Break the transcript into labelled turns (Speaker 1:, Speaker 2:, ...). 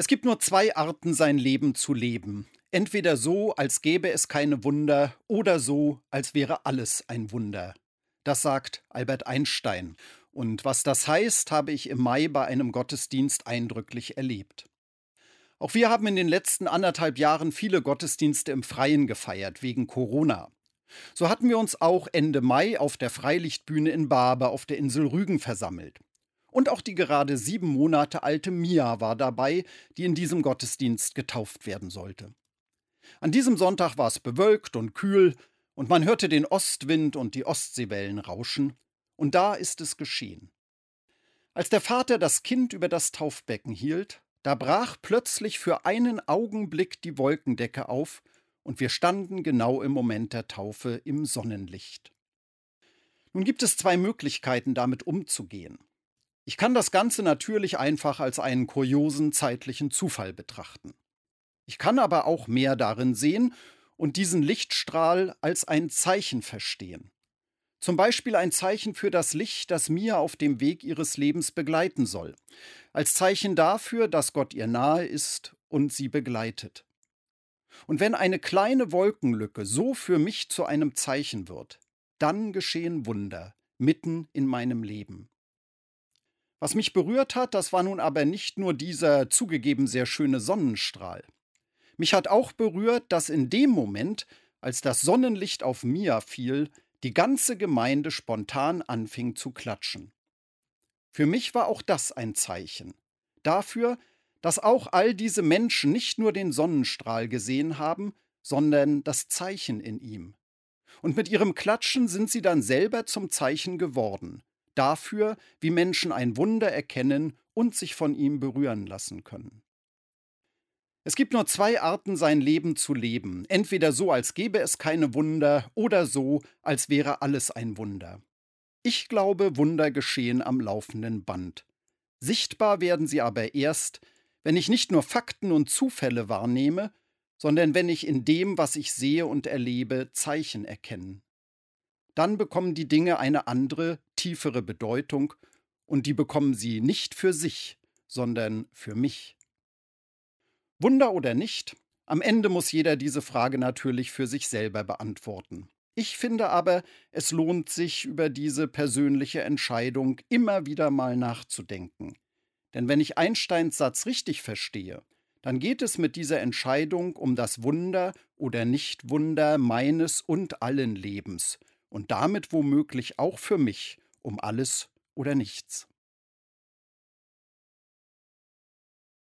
Speaker 1: Es gibt nur zwei Arten, sein Leben zu leben. Entweder so, als gäbe es keine Wunder, oder so, als wäre alles ein Wunder. Das sagt Albert Einstein. Und was das heißt, habe ich im Mai bei einem Gottesdienst eindrücklich erlebt. Auch wir haben in den letzten anderthalb Jahren viele Gottesdienste im Freien gefeiert, wegen Corona. So hatten wir uns auch Ende Mai auf der Freilichtbühne in Barbe auf der Insel Rügen versammelt. Und auch die gerade sieben Monate alte Mia war dabei, die in diesem Gottesdienst getauft werden sollte. An diesem Sonntag war es bewölkt und kühl, und man hörte den Ostwind und die Ostseewellen rauschen, und da ist es geschehen. Als der Vater das Kind über das Taufbecken hielt, da brach plötzlich für einen Augenblick die Wolkendecke auf, und wir standen genau im Moment der Taufe im Sonnenlicht. Nun gibt es zwei Möglichkeiten, damit umzugehen. Ich kann das Ganze natürlich einfach als einen kuriosen zeitlichen Zufall betrachten. Ich kann aber auch mehr darin sehen und diesen Lichtstrahl als ein Zeichen verstehen. Zum Beispiel ein Zeichen für das Licht, das mir auf dem Weg ihres Lebens begleiten soll, als Zeichen dafür, dass Gott ihr nahe ist und sie begleitet. Und wenn eine kleine Wolkenlücke so für mich zu einem Zeichen wird, dann geschehen Wunder mitten in meinem Leben. Was mich berührt hat, das war nun aber nicht nur dieser zugegeben sehr schöne Sonnenstrahl. Mich hat auch berührt, dass in dem Moment, als das Sonnenlicht auf Mia fiel, die ganze Gemeinde spontan anfing zu klatschen. Für mich war auch das ein Zeichen. Dafür, dass auch all diese Menschen nicht nur den Sonnenstrahl gesehen haben, sondern das Zeichen in ihm. Und mit ihrem Klatschen sind sie dann selber zum Zeichen geworden, dafür, wie Menschen ein Wunder erkennen und sich von ihm berühren lassen können. Es gibt nur zwei Arten, sein Leben zu leben. Entweder so, als gäbe es keine Wunder, oder so, als wäre alles ein Wunder. Ich glaube, Wunder geschehen am laufenden Band. Sichtbar werden sie aber erst, wenn ich nicht nur Fakten und Zufälle wahrnehme, sondern wenn ich in dem, was ich sehe und erlebe, Zeichen erkenne dann bekommen die Dinge eine andere, tiefere Bedeutung, und die bekommen sie nicht für sich, sondern für mich. Wunder oder nicht, am Ende muss jeder diese Frage natürlich für sich selber beantworten. Ich finde aber, es lohnt sich, über diese persönliche Entscheidung immer wieder mal nachzudenken. Denn wenn ich Einsteins Satz richtig verstehe, dann geht es mit dieser Entscheidung um das Wunder oder Nichtwunder meines und allen Lebens und damit womöglich auch für mich um alles oder nichts.